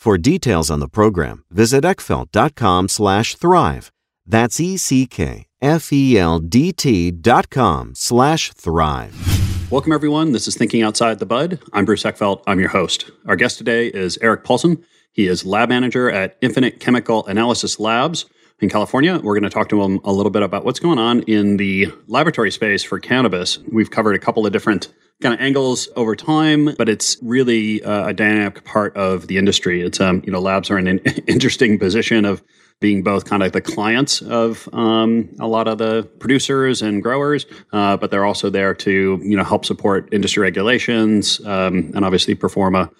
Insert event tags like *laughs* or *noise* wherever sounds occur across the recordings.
For details on the program, visit eckfeldt.com slash thrive. That's E-C-K-F-E-L-D-T dot com slash thrive. Welcome, everyone. This is Thinking Outside the Bud. I'm Bruce Eckfeldt. I'm your host. Our guest today is Eric Paulson. He is lab manager at Infinite Chemical Analysis Labs in California. We're going to talk to him a little bit about what's going on in the laboratory space for cannabis. We've covered a couple of different kind of angles over time, but it's really uh, a dynamic part of the industry. It's um, you know, labs are in an *laughs* interesting position of being both kind of the clients of um, a lot of the producers and growers, uh, but they're also there to you know help support industry regulations um, and obviously perform a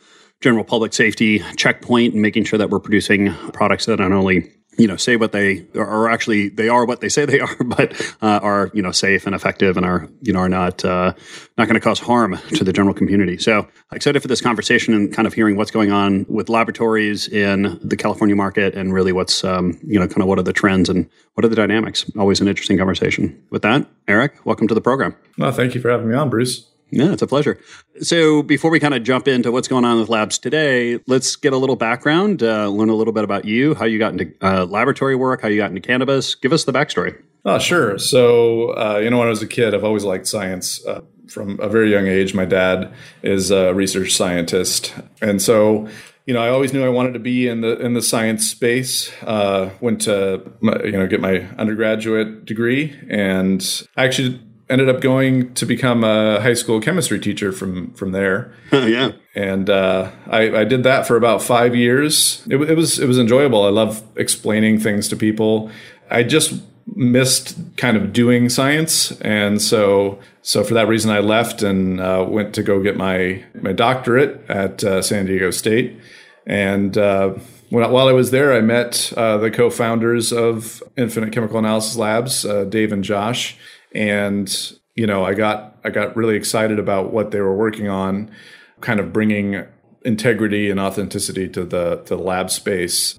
general public safety checkpoint and making sure that we're producing products that not only you know say what they are actually they are what they say they are *laughs* but uh, are you know safe and effective and are you know are not uh, not going to cause harm to the general community. So excited for this conversation and kind of hearing what's going on with laboratories in the california market and really what's um, you know kind of what are the trends and what are the dynamics. Always an interesting conversation. With that eric welcome to the program. Well thank you for having me on bruce yeah, it's a pleasure. So, before we kind of jump into what's going on with labs today, let's get a little background, uh, learn a little bit about you, how you got into uh, laboratory work, how you got into cannabis. Give us the backstory. Oh, sure. So, uh, you know, when I was a kid, I've always liked science. Uh, from a very young age, my dad is a research scientist, and so you know, I always knew I wanted to be in the in the science space. Uh, went to you know get my undergraduate degree, and I actually ended up going to become a high school chemistry teacher from from there. *laughs* yeah, and uh, I, I, did that for about five years. It, it, was it was enjoyable. I love explaining things to people. I just missed kind of doing science, and so so for that reason, I left and uh, went to go get my my doctorate at uh, San Diego State. And uh, when, while I was there, I met uh, the co-founders of Infinite Chemical Analysis Labs, uh, Dave and Josh and you know i got i got really excited about what they were working on kind of bringing integrity and authenticity to the to the lab space.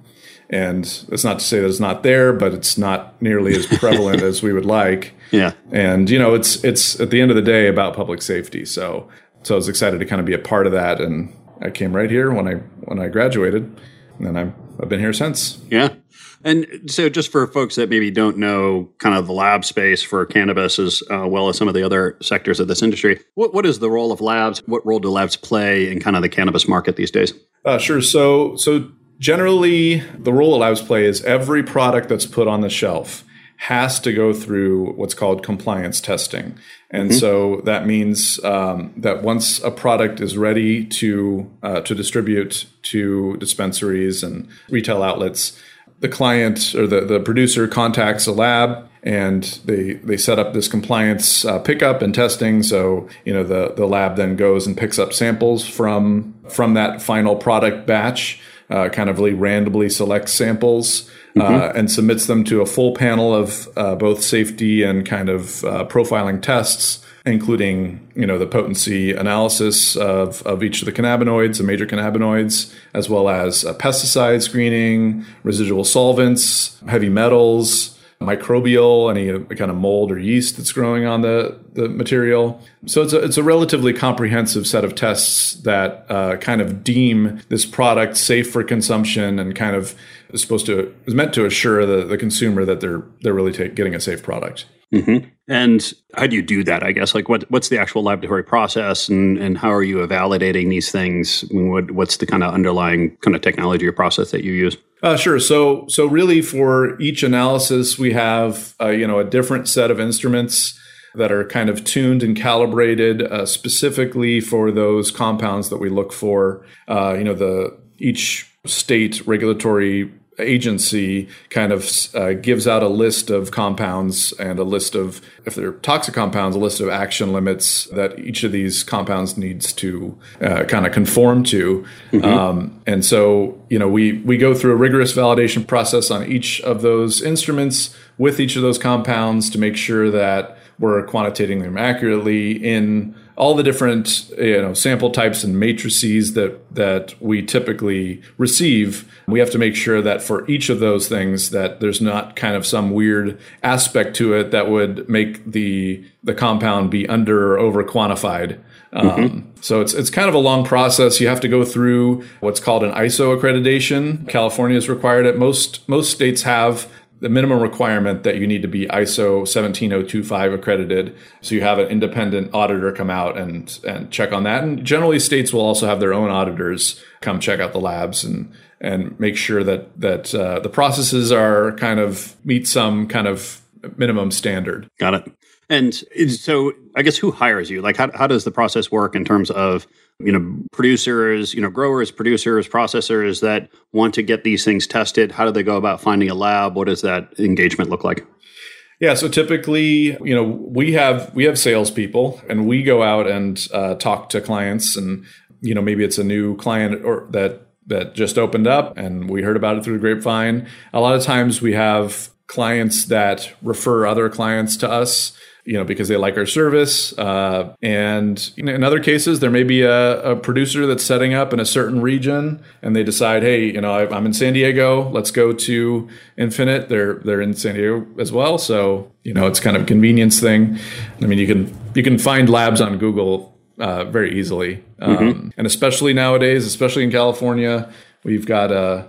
And that's not to say that it's not there but it's not nearly as *laughs* prevalent as we would like. Yeah. And you know it's it's at the end of the day about public safety. So so i was excited to kind of be a part of that. And i came right here when i when i graduated. And I'm, I've been here since. Yeah. And so, just for folks that maybe don't know kind of the lab space for cannabis as uh, well as some of the other sectors of this industry, what, what is the role of labs? What role do labs play in kind of the cannabis market these days? Uh, sure. So, so generally, the role of labs play is every product that's put on the shelf has to go through what's called compliance testing. And mm-hmm. so that means um, that once a product is ready to uh, to distribute to dispensaries and retail outlets, the client or the, the producer contacts a lab and they they set up this compliance uh, pickup and testing. So you know the the lab then goes and picks up samples from from that final product batch, uh, kind of really randomly selects samples. Uh, mm-hmm. and submits them to a full panel of uh, both safety and kind of uh, profiling tests including you know the potency analysis of, of each of the cannabinoids, the major cannabinoids, as well as uh, pesticide screening, residual solvents, heavy metals, microbial, any kind of mold or yeast that's growing on the, the material. So it's a, it's a relatively comprehensive set of tests that uh, kind of deem this product safe for consumption and kind of is supposed to is meant to assure the, the consumer that they're they're really take, getting a safe product. Mm-hmm. And how do you do that? I guess like what what's the actual laboratory process, and and how are you validating these things? What what's the kind of underlying kind of technology or process that you use? Uh, sure. So so really for each analysis, we have uh, you know a different set of instruments that are kind of tuned and calibrated uh, specifically for those compounds that we look for. Uh, you know the each state regulatory agency kind of uh, gives out a list of compounds and a list of, if they're toxic compounds, a list of action limits that each of these compounds needs to uh, kind of conform to. Mm-hmm. Um, and so, you know, we, we go through a rigorous validation process on each of those instruments with each of those compounds to make sure that we're quantitating them accurately in all the different you know sample types and matrices that that we typically receive we have to make sure that for each of those things that there's not kind of some weird aspect to it that would make the the compound be under or over quantified um, mm-hmm. so it's it's kind of a long process. You have to go through what's called an ISO accreditation. California is required it. Most most states have the minimum requirement that you need to be ISO 17025 accredited. So you have an independent auditor come out and, and check on that. And generally states will also have their own auditors come check out the labs and, and make sure that, that uh, the processes are kind of meet some kind of minimum standard. Got it. And so I guess who hires you? Like how, how does the process work in terms of you know producers you know growers producers processors that want to get these things tested how do they go about finding a lab what does that engagement look like yeah, so typically, you know, we have we have salespeople, and we go out and uh, talk to clients, and you know, maybe it's a new client or that that just opened up, and we heard about it through the grapevine. A lot of times, we have clients that refer other clients to us you know, because they like our service. Uh, and you know, in other cases, there may be a, a, producer that's setting up in a certain region, and they decide, hey, you know, I'm in San Diego. Let's go to Infinite. They're they're in San Diego as well, so you know, it's kind of a convenience thing. I mean, you can you can find labs on Google uh, very easily, um, mm-hmm. and especially nowadays, especially in California, we've got a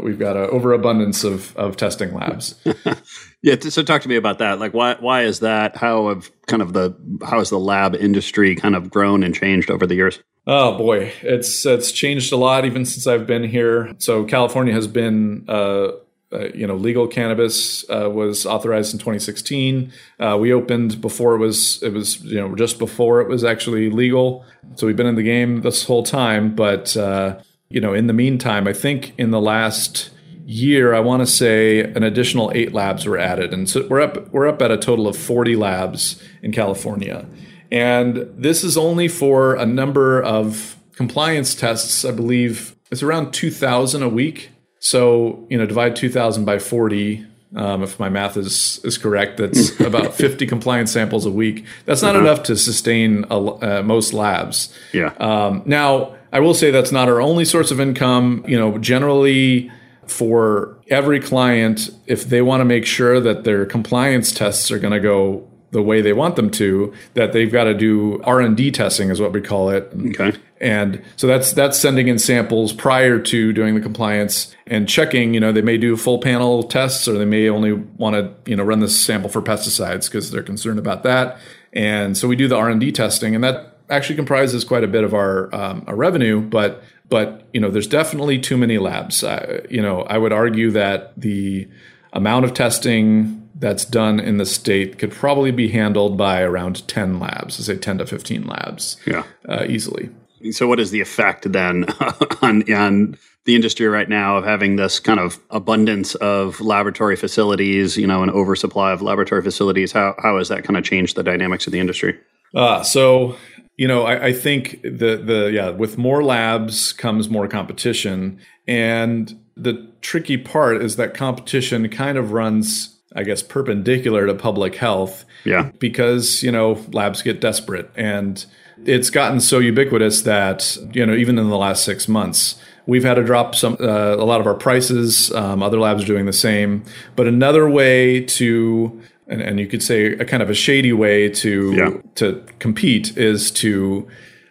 we've got an overabundance of of testing labs. *laughs* Yeah, so talk to me about that. Like, why why is that? How have kind of the how has the lab industry kind of grown and changed over the years? Oh boy, it's it's changed a lot even since I've been here. So California has been. Uh, uh, you know, legal cannabis uh, was authorized in 2016. Uh, we opened before it was it was you know just before it was actually legal. So we've been in the game this whole time. But uh, you know, in the meantime, I think in the last year, I want to say an additional eight labs were added, and so we're up we're up at a total of 40 labs in California, and this is only for a number of compliance tests. I believe it's around 2,000 a week. So you know, divide 2,000 by 40. Um, if my math is is correct, that's *laughs* about 50 compliance samples a week. That's not uh-huh. enough to sustain a, uh, most labs. Yeah. Um, now, I will say that's not our only source of income. You know, generally for every client, if they want to make sure that their compliance tests are going to go the way they want them to, that they've got to do R and D testing, is what we call it. Okay. And so that's that's sending in samples prior to doing the compliance and checking. You know, they may do full panel tests, or they may only want to you know run this sample for pesticides because they're concerned about that. And so we do the R and D testing, and that actually comprises quite a bit of our um, our revenue. But but you know, there's definitely too many labs. Uh, you know, I would argue that the amount of testing that's done in the state could probably be handled by around 10 labs, say 10 to 15 labs, yeah, uh, easily. So, what is the effect then *laughs* on, on the industry right now of having this kind of abundance of laboratory facilities, you know, an oversupply of laboratory facilities? How, how has that kind of changed the dynamics of the industry? Uh, so, you know, I, I think the the yeah, with more labs comes more competition, and the tricky part is that competition kind of runs I guess, perpendicular to public health. Yeah. Because, you know, labs get desperate. And it's gotten so ubiquitous that, you know, even in the last six months, we've had to drop some uh, a lot of our prices. Um, other labs are doing the same. But another way to and, and you could say a kind of a shady way to Yeah. to compete is to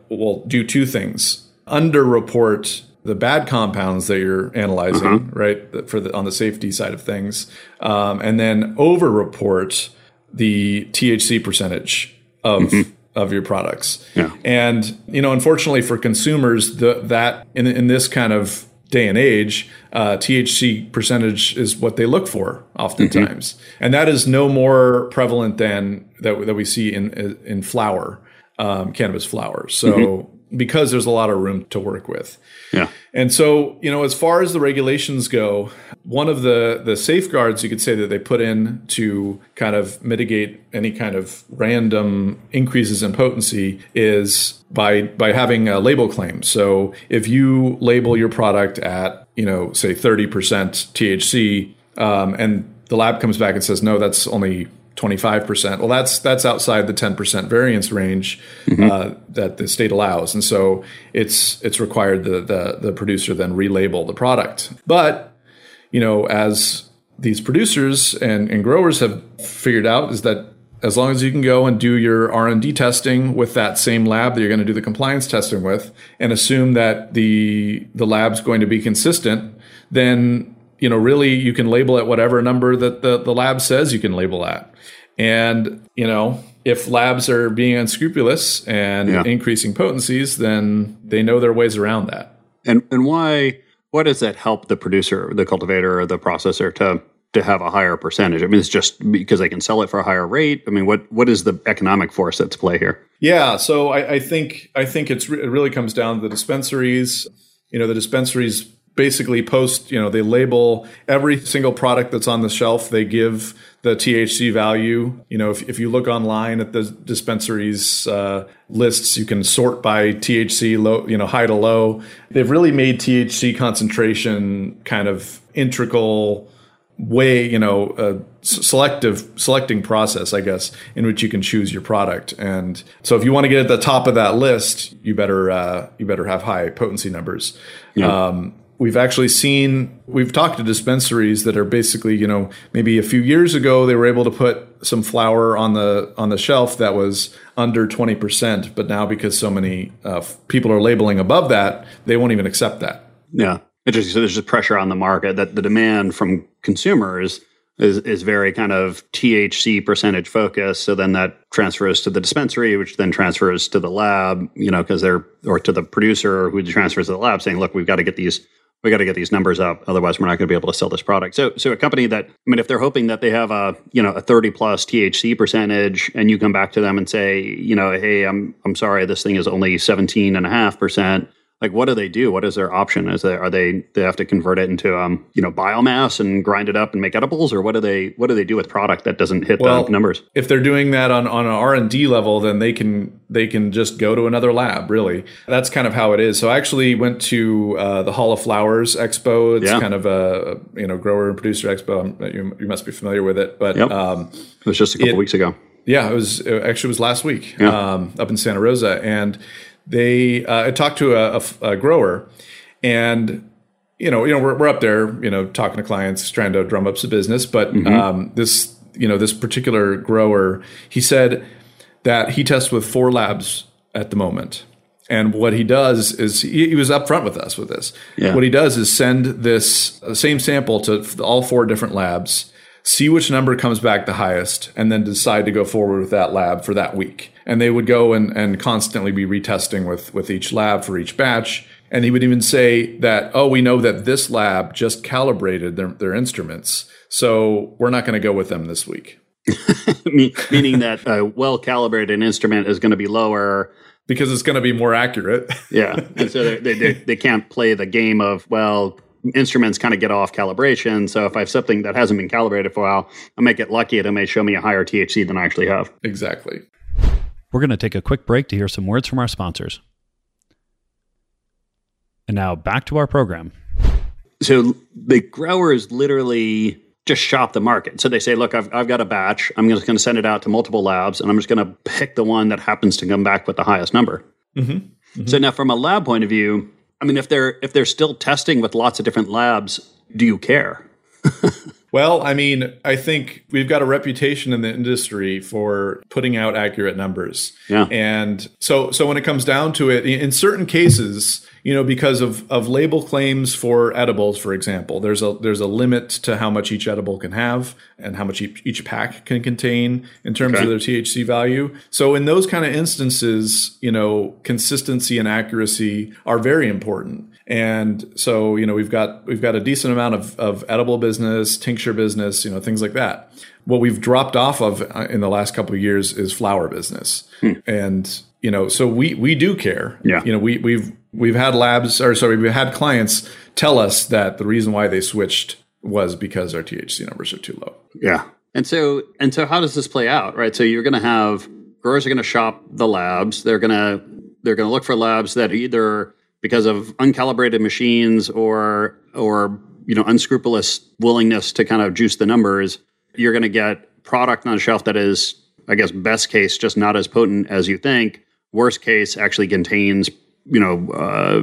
well do two things underreport the bad compounds that you're analyzing right for the on the safety side of things um, and then overreport the THC percentage of of your products Yeah. and you know unfortunately for consumers the, that in, in this kind of day and age uh, THC percentage is what they look for oftentimes. And that is no more prevalent than that, that we see in in flower um, cannabis flower so because there's a lot of room to work with. Yeah. and so, you know, as far as the regulations go, one of the the safeguards you could say that they put in to kind of mitigate any kind of random increases in potency is by by having a label claim. So, if you label your product at, you know, say 30% THC um, and the lab comes back and says no, that's only 25%. Well, that's that's outside the 10% variance range uh, that the state allows, and so it's it's required the, the the producer then relabel the product. But you know, as these producers and, and growers have figured out, is that as long as you can go and do your R and D testing with that same lab that you're going to do the compliance testing with, and assume that the the lab's going to be consistent, then you know really you can label it whatever number that the, the lab says you can label at. And you know if labs are being unscrupulous and Yeah. increasing potencies, then they know their ways around that. And and why why does that help the producer, the cultivator, or the processor to to have a higher percentage? I mean, it's just because they can sell it for a higher rate. I mean, what what is the economic force that's play here? Yeah, so I, I think I think it's it really comes down to the dispensaries. You know, the dispensaries basically post. You know, they label every single product that's on the shelf. They give the THC value. You know, if, if you look online at the dispensaries uh, lists, you can sort by THC low, you know, high to low. They've really made THC concentration kind of integral way you know a selective selecting process i guess in which you can choose your product. And so if you want to get at the top of that list you better uh, you better have high potency numbers. Um, we've actually seen we've talked to dispensaries that are basically you know maybe a few years ago they were able to put some flower on the on the shelf that was under 20% but now because so many uh, people are labeling above that they won't even accept that. Yeah, interesting. So there's just pressure on the market that the demand from consumers is is very kind of THC percentage focused. So then that transfers to the dispensary, which then transfers to the lab. You know, because they're or to the producer who transfers to the lab, saying, "Look, we've got to get these." We got to get these numbers up, otherwise we're not going to be able to sell this product. So, so a company that I mean, if they're hoping that they have a you know a thirty plus THC percentage, and you come back to them and say, you know, hey, I'm I'm sorry, this thing is only seventeen and a half percent like what do they do? What is their option? Is they are they they have to convert it into um you know biomass and grind it up and make edibles? Or what do they what do they do with product that doesn't hit Well, the numbers? if they're doing that on, on an r&d level then they can they can just go to another lab really. That's kind of how it is. So i actually went to uh, the hall of flowers expo. It's Yeah. kind of a you know grower and producer expo. Um, you, you must be familiar with it but Yep. um, it was just a couple it- weeks ago. Yeah, it was it actually it was last week Yeah. um, up in Santa Rosa, and they uh, I talked to a grower, and you know you know we're, we're up there you know talking to clients trying to drum up some business, but um, this you know this particular grower he said that he tests with four labs at the moment, And what he does is he, he was upfront with us with this. Yeah. What he does is send this uh, same sample to all four different labs, see which number comes back the highest, and then decide to go forward with that lab for that week. And they would go and, and constantly be retesting with, with each lab for each batch. And he would even say that, oh, we know that this lab just calibrated their, their instruments. So we're not going to go with them this week. *laughs* Meaning that uh, a well calibrated instrument is going to be lower because it's going to be more accurate. yeah. And so they, they, they can't play the game of, well, instruments kind of get off calibration. So if I have something that hasn't been calibrated for a while, I may get lucky. It may show me a higher THC than I actually have. Exactly. We're going to take a quick break to hear some words from our sponsors. And now back to our program. So the growers literally just shop the market. So they say, look, I've, I've got a batch. I'm just going to send it out to multiple labs and I'm just going to pick the one that happens to come back with the highest number. Mm-hmm. Mm-hmm. So now from a lab point of view, I mean, if they're if they're still testing with lots of different labs, do you care? *laughs* well, I mean, I think we've got a reputation in the industry for putting out accurate numbers. Yeah. And so so when it comes down to it, in certain cases, you know, because of, of label claims for edibles, for example, there's a there's a limit to how much each edible can have and how much each, each pack can contain in terms okay. of their THC value. So in those kind of instances, you know, consistency and accuracy are very important. And so, you know, we've got we've got a decent amount of, of edible business, tincture business, you know, things like that. What we've dropped off of uh, in the last couple of years is flower business. Hmm. And you know, so we we do care. Yeah. You know, we we've we've had labs or sorry, we've had clients tell us that the reason why they switched was because our THC numbers are too low. Yeah. And so and so how does this play out? Right. So you're gonna have growers are gonna shop the labs. They're gonna they're gonna look for labs that either because of uncalibrated machines or or you know unscrupulous willingness to kind of juice the numbers, you're gonna get product on the shelf that is, I guess, best case, just not as potent as you think. Worst case actually contains you know uh,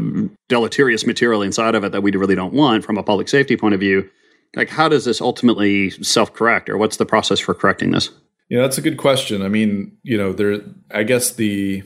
deleterious material inside of it that we really don't want from a public safety point of view. Like how does this ultimately self-correct or what's the process for correcting this? Yeah that's a good question. I mean you know there i guess the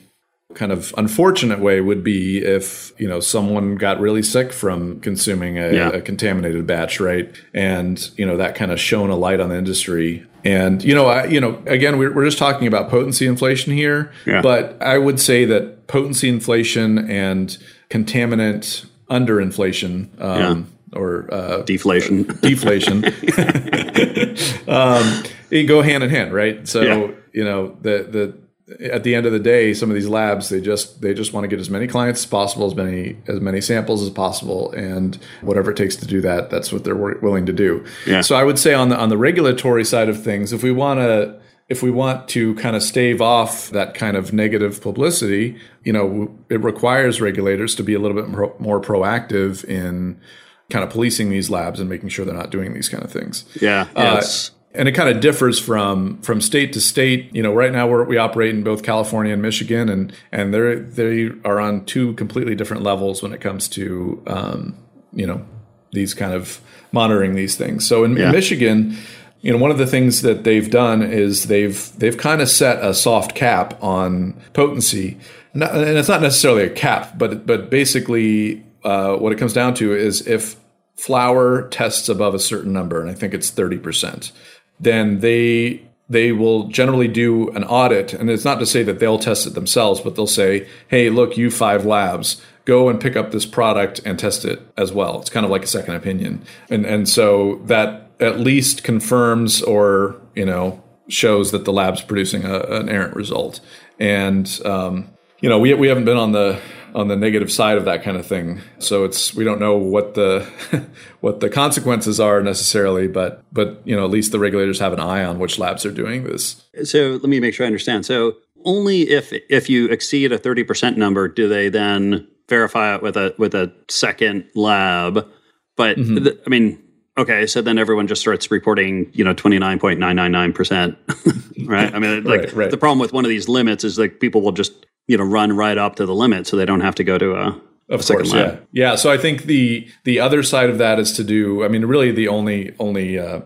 kind of unfortunate way would be if you know someone got really sick from consuming a, yeah. a contaminated batch right and you know that kind of shone a light on the industry and you know, I, you know, again, we're, we're just talking about potency inflation here, yeah. but I would say that potency inflation and contaminant underinflation, um, yeah. or uh, deflation, *laughs* deflation, *laughs* *laughs* um, go hand in hand, right? So you know, the the at the end of the day, some of these labs they just they just want to get as many clients as possible, as many as many samples as possible, and whatever it takes to do that, that's what they're willing to do. Yeah. So I would say on the on the regulatory side of things, if we want to if we want to kind of stave off that kind of negative publicity, you know, it requires regulators to be a little bit more, more proactive in kind of policing these labs and making sure they're not doing these kind of things. Yeah. Yes. Uh, and it kind of differs from from state to state. You know, right now we we operate in both California and Michigan, and and they they are on two completely different levels when it comes to um, you know these kind of monitoring these things. So in, yeah. in Michigan, you know, one of the things that they've done is they've they've kind of set a soft cap on potency, not, and it's not necessarily a cap, but but basically uh, what it comes down to is if flower tests above a certain number, and I think it's thirty percent then they they will generally do an audit. And it's not to say that they'll test it themselves but they'll say hey look you five labs go and pick up this product and test it as well. It's kind of like a second opinion. And and so that at least confirms or you know shows that the lab's producing a, an errant result. And um, you know we, we haven't been on the on the negative side of that kind of thing. So it's we don't know what the *laughs* what the consequences are necessarily, but but you know at least the regulators have an eye on which labs are doing this. So let me make sure I understand. So only if if you exceed a thirty percent number do they then verify it with a with a second lab. But mm-hmm. the, I mean, okay, so then everyone just starts reporting, you know, 29.999%, *laughs* right? I mean, like right, right. the problem with one of these limits is like people will just you know run right up to the limit so they don't have to go to a of a course, yeah, yeah. So I think the the other side of that is to do. I mean, really, the only only uh,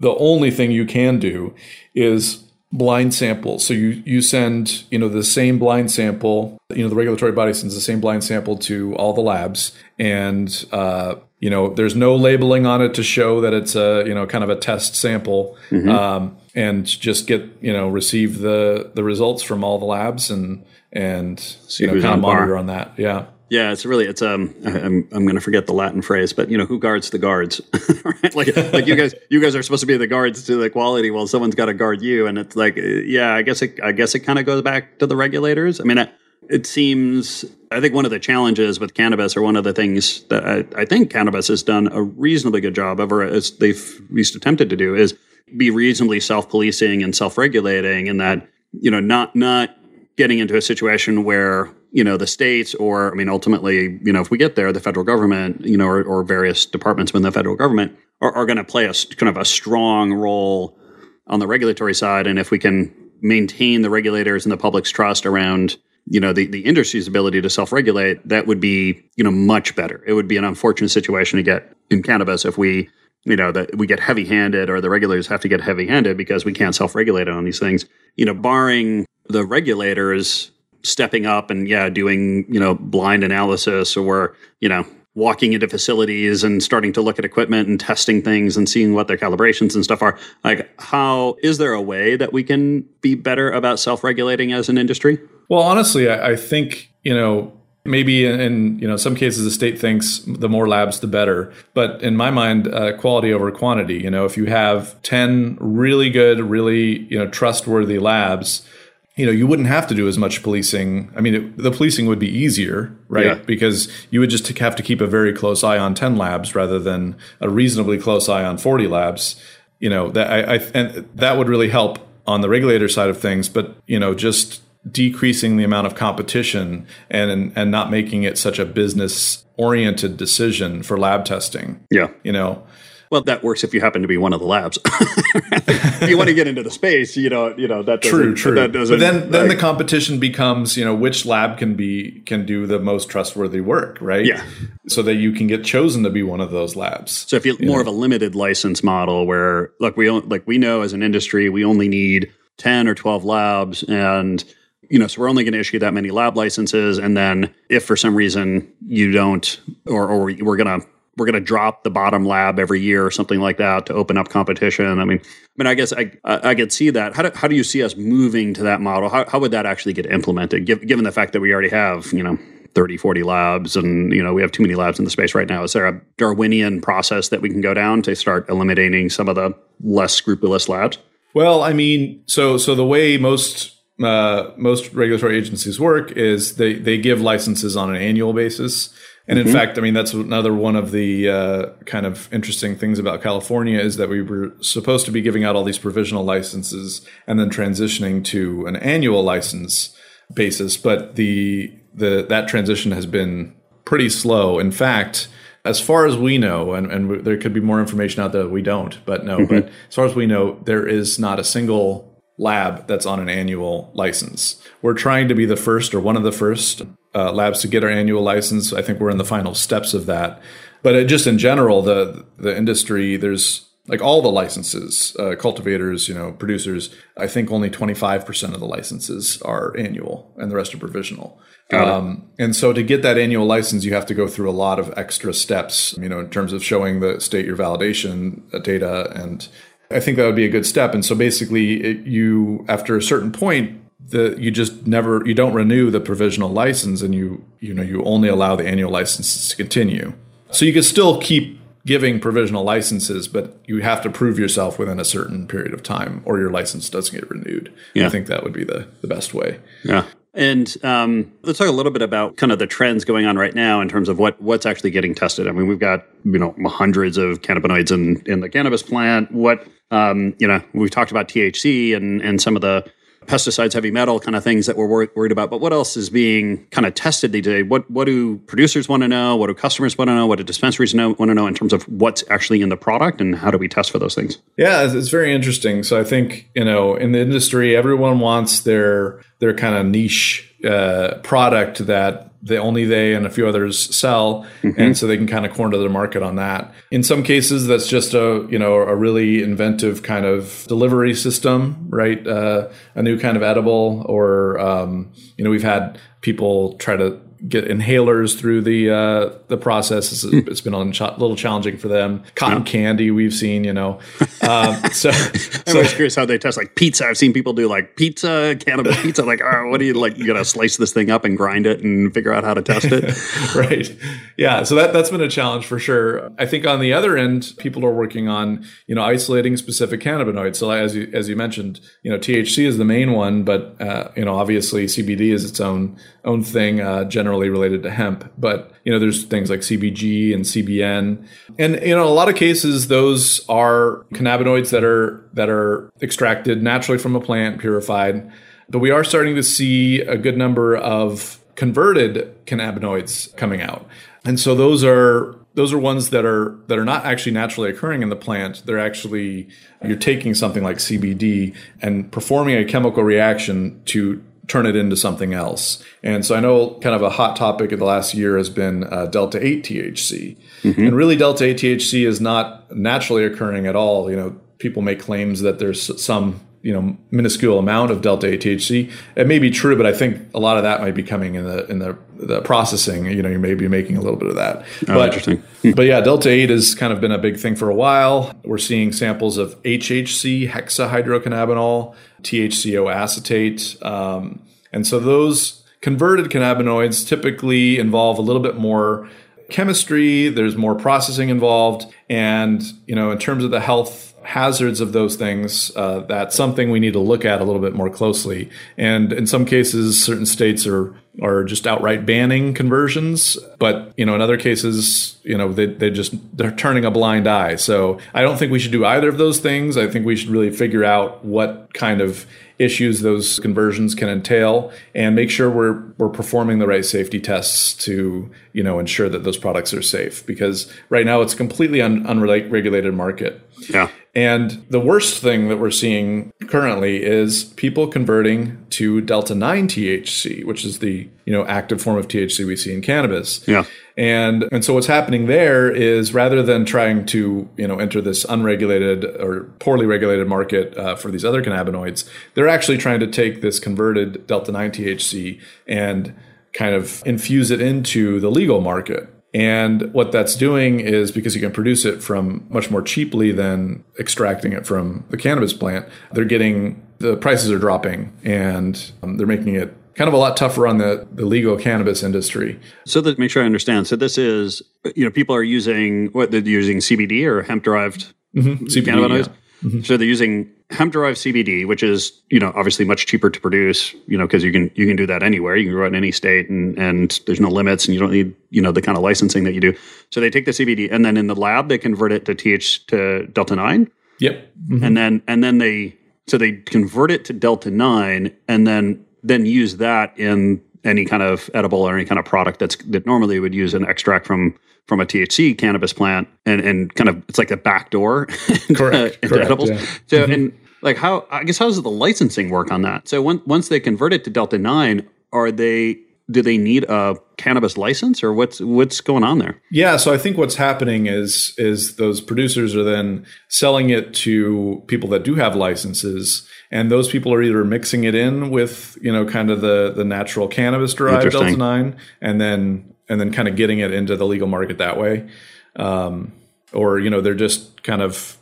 the only thing you can do is blind samples. So you you send you know the same blind sample. You know the regulatory body sends the same blind sample to all the labs, and uh, you know there's no labeling on it to show that it's a you know kind of a test sample, mm-hmm. um, and just get you know receive the the results from all the labs and and See you know kind of monitor bar. on that. Yeah. Yeah, it's really it's um I'm I'm going to forget the Latin phrase, but you know who guards the guards, *laughs* right? Like like you guys you guys are supposed to be the guards to the quality. Well, someone's got to guard you, and it's like yeah, I guess it I guess it kind of goes back to the regulators. I mean, it, it seems I think one of the challenges with cannabis, or one of the things that I, I think cannabis has done a reasonably good job of, or as they've at least attempted to do, is be reasonably self policing and self regulating, and that you know not not getting into a situation where you know the states or i mean ultimately you know if we get there the federal government you know or, or various departments within the federal government are, are going to play a kind of a strong role on the regulatory side. And if we can maintain the regulators and the public's trust around you know the, the industry's ability to self-regulate that would be you know much better. It would be an unfortunate situation to get in cannabis if we you know that we get heavy-handed or the regulators have to get heavy-handed because we can't self-regulate on these things. You know barring the regulators stepping up and yeah doing you know blind analysis or you know walking into facilities and starting to look at equipment and testing things and seeing what their calibrations and stuff are. Like how is there a way that we can be better about self-regulating as an industry? Well honestly i, I think you know maybe in, in, you know some cases the state thinks the more labs the better. But in my mind uh, quality over quantity. You know if you have 10 really good really you know trustworthy labs you know, you wouldn't have to do as much policing. I mean, it, the policing would be easier, right? Yeah. Because you would just have to keep a very close eye on 10 labs rather than a reasonably close eye on 40 labs. You know, that I, I and that would really help on the regulator side of things, but you know, just decreasing the amount of competition and and not making it such a business oriented decision for lab testing. Yeah. You know, well, that works if you happen to be one of the labs. *laughs* if you want to get into the space, you know, you know that true, true. That doesn't, but then, then the competition becomes, you know, which lab can be can do the most trustworthy work, right? Yeah. So that you can get chosen to be one of those labs. So if you more know? of a limited license model, where look, we like we know as an industry, we only need ten or twelve labs, and you know, so we're only going to issue that many lab licenses, and then if for some reason you don't, or or we're going to we're going to drop the bottom lab every year or something like that to open up competition. I mean, I mean, I guess I I, could see that. How do, how do you see us moving to that model? How, how would that actually get implemented? given the fact that we already have, you know, 30, 40 labs and, you know, we have too many labs in the space right now. Is there a Darwinian process that we can go down to start eliminating some of the less scrupulous labs? Well, I mean, so so the way most uh, most regulatory agencies work is they they give licenses on an annual basis. And in mm-hmm. fact, I mean, that's another one of the uh, kind of interesting things about California is that we were supposed to be giving out all these provisional licenses and then transitioning to an annual license basis. But the, the that transition has been pretty slow. In fact, as far as we know, and, and there could be more information out there that we don't, but no, mm-hmm. but as far as we know, there is not a single lab that's on an annual license. We're trying to be the first or one of the first uh, labs to get our annual license. I think we're in the final steps of that. But it, just in general, the the industry, there's like all the licenses, uh, cultivators, you know, producers. I think only 25% of the licenses are annual, and the rest are provisional. Um, and so to get that annual license, you have to go through a lot of extra steps, you know, in terms of showing the state your validation uh, data and I think that would be a good step. And so basically, it, you after a certain point, the you just never you don't renew the provisional license, and you you know you only allow the annual licenses to continue. So you can still keep giving provisional licenses, but you have to prove yourself within a certain period of time, or your license doesn't get renewed. Yeah. I think that would be the the best way. Yeah. And um, let's talk a little bit about kind of the trends going on right now in terms of what what's actually getting tested. I mean, we've got you know hundreds of cannabinoids in in the cannabis plant. What um, you know, we've talked about THC and and some of the pesticides, heavy metal kind of things that we're wor- worried about. But what else is being kind of tested today? What what do producers want to know? What do customers want to know? What do dispensaries know, want to know in terms of what's actually in the product and how do we test for those things? Yeah, it's, it's very interesting. So I think you know in the industry, everyone wants their their kind of niche uh, product that they only they and a few others sell, mm-hmm. and so they can kind of corner the market on that. In some cases, that's just a you know a really inventive kind of delivery system, right? Uh, a new kind of edible, or um, you know we've had people try to get inhalers through the uh, the process. It's, hmm. it's been a little challenging for them. Cotton yeah. candy, we've seen, you know. *laughs* Um, so, I'm so, curious how they test like pizza. I've seen people do like pizza, cannabis pizza. Like, oh, what do you like? You got to slice this thing up and grind it and figure out how to test it. *laughs* right. Yeah. So that that's been a challenge for sure. I think on the other end, people are working on you know isolating specific cannabinoids. So as you as you mentioned, you know THC is the main one, but uh, you know obviously CBD is its own own thing. Uh, generally related to hemp. But you know, there's things like CBG and CBN, and you know, in a lot of cases those are cannabinoids that are that are extracted naturally from a plant, purified. But we are starting to see a good number of converted cannabinoids coming out, and so those are those are ones that are that are not actually naturally occurring in the plant they're actually you're taking something like CBD and performing a chemical reaction to turn it into something else. And so I know kind of a hot topic of the last year has been uh, delta 8 THC. Mm-hmm. And really delta 8 THC is not naturally occurring at all. You know, people make claims that there's some you know minuscule amount of delta 8 THC. It may be true, but I think a lot of that might be coming in the in the, the processing. You know, you may be making a little bit of that. Oh, but, interesting. *laughs* but yeah, delta 8 has kind of been a big thing for a while. We're seeing samples of HHC, hexahydrocannabinol, THCO acetate, um, and so those converted cannabinoids typically involve a little bit more chemistry. There's more processing involved, and you know, in terms of the health hazards of those things, uh, that's something we need to look at a little bit more closely. And in some cases, certain states are are just outright banning conversions, but you know, in other cases, you know, they they just they're turning a blind eye. So I don't think we should do either of those things. I think we should really figure out what kind of issues those conversions can entail and make sure we're we're performing the right safety tests to you know ensure that those products are safe because right now it's completely un- unregulated market yeah. And the worst thing that we're seeing currently is people converting to delta 9 THC which is the you know active form of THC we see in cannabis. Yeah. And and so what's happening there is rather than trying to you know enter this unregulated or poorly regulated market uh, for these other cannabinoids, they're actually trying to take this converted delta nine THC and kind of infuse it into the legal market. And what that's doing is because you can produce it from much more cheaply than extracting it from the cannabis plant, they're getting the prices are dropping and um, they're making it kind of a lot tougher on the, the legal cannabis industry. So that make sure I understand. So this is, you know, people are using what they're using CBD or hemp derived mm-hmm. cannabinoids. Yeah. Mm-hmm. So they're using hemp derived CBD, which is, you know, obviously much cheaper to produce, you know, because you can you can do that anywhere. You can grow it in any state and and there's no limits and you don't need, you know, the kind of licensing that you do. So they take the CBD and then in the lab they convert it to TH to delta 9. Yep. Mm-hmm. And then and then they so they convert it to delta 9 and then then use that in any kind of edible or any kind of product that's that normally would use an extract from from a THC cannabis plant and and kind of it's like a back door *laughs* correct, into, correct edibles. Yeah. So mm-hmm. and like how I guess how does the licensing work on that? So when, once they convert it to Delta Nine, are they do they need a cannabis license or what's what's going on there? Yeah, so I think what's happening is is those producers are then selling it to people that do have licenses and those people are either mixing it in with you know kind of the the natural cannabis derived delta 9 and then and then kind of getting it into the legal market that way. Um, or you know they're just kind of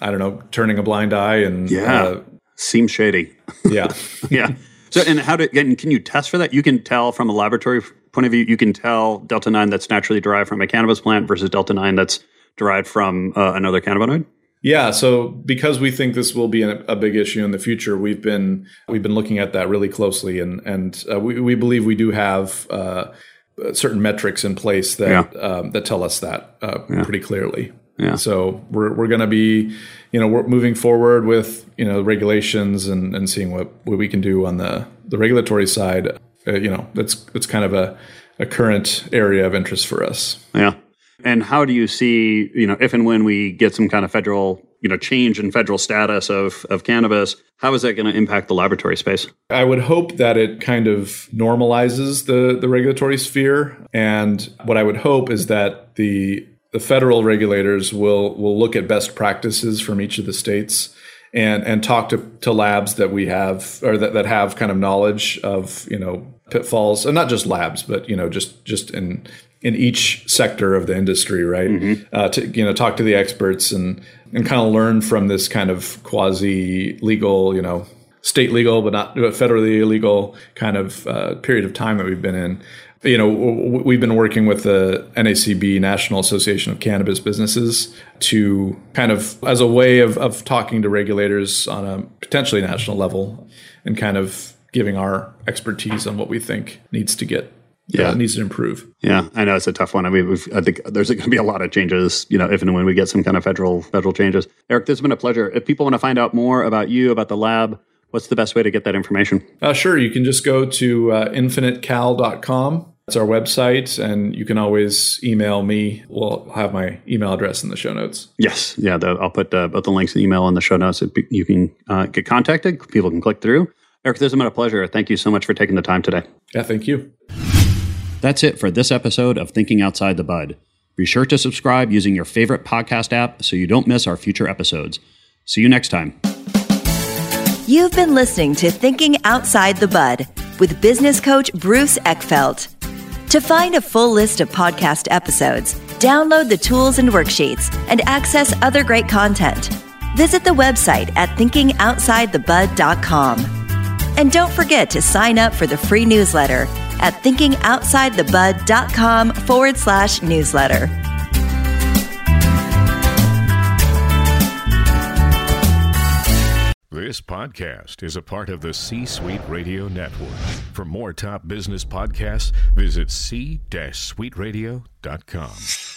i don't know turning a blind eye and yeah. Uh, seems shady. Yeah. *laughs* Yeah. So and how do and can you test for that? You can tell from a laboratory point of view you can tell delta 9 that's naturally derived from a cannabis plant versus delta 9 that's derived from uh, another cannabinoid yeah, so because we think this will be a, big issue in the future, we've been we've been looking at that really closely, and and uh, we, we believe we do have uh, certain metrics in place that yeah. um, that tell us that uh, yeah. pretty clearly. Yeah. So we're we're going to be, you know, we're moving forward with you know regulations and, and seeing what, what we can do on the the regulatory side. Uh, you know, that's that's kind of a a current area of interest for us. Yeah. And how do you see, you know, if and when we get some kind of federal, you know change in federal status of of cannabis, how is that going to impact the laboratory space? I would hope that it kind of normalizes the the regulatory sphere, and what I would hope is that the the federal regulators will will look at best practices from each of the states and and talk to, to labs that we have or that, that have kind of knowledge of you know pitfalls and not just labs but you know just just in in each sector of the industry right mm-hmm. uh, to you know talk to the experts and and kind of learn from this kind of quasi legal you know state legal but not federally illegal kind of uh, period of time that we've been in you know, we've been working with the NACB, National Association of Cannabis Businesses, to kind of as a way of, of talking to regulators on a potentially national level and kind of giving our expertise on what we think needs to get yeah, it needs to improve. Yeah, I know it's a tough one. I mean, I think there's going to be a lot of changes, you know, if and when we get some kind of federal federal changes. Eric, this has been a pleasure. If people want to find out more about you, about the lab, what's the best way to get that information? Uh, sure, you can just go to uh, infinitecal.com it's our website, and you can always email me. We'll have my email address in the show notes. Yes, yeah, the, I'll put uh, both the links and email in the show notes. You can uh, get contacted. People can click through. Eric, this has been a pleasure. Thank you so much for taking the time today. Yeah, thank you. That's it for this episode of Thinking Outside the Bud. Be sure to subscribe using your favorite podcast app so you don't miss our future episodes. See you next time. You've been listening to Thinking Outside the Bud with business coach Bruce Eckfeldt. To find a full list of podcast episodes, download the tools and worksheets, and access other great content, visit the website at thinkingoutsidethebud.com. And don't forget to sign up for the free newsletter at thinkingoutsidethebud.com forward slash newsletter. This podcast is a part of the C Suite Radio Network. For more top business podcasts, visit c-suiteradio.com.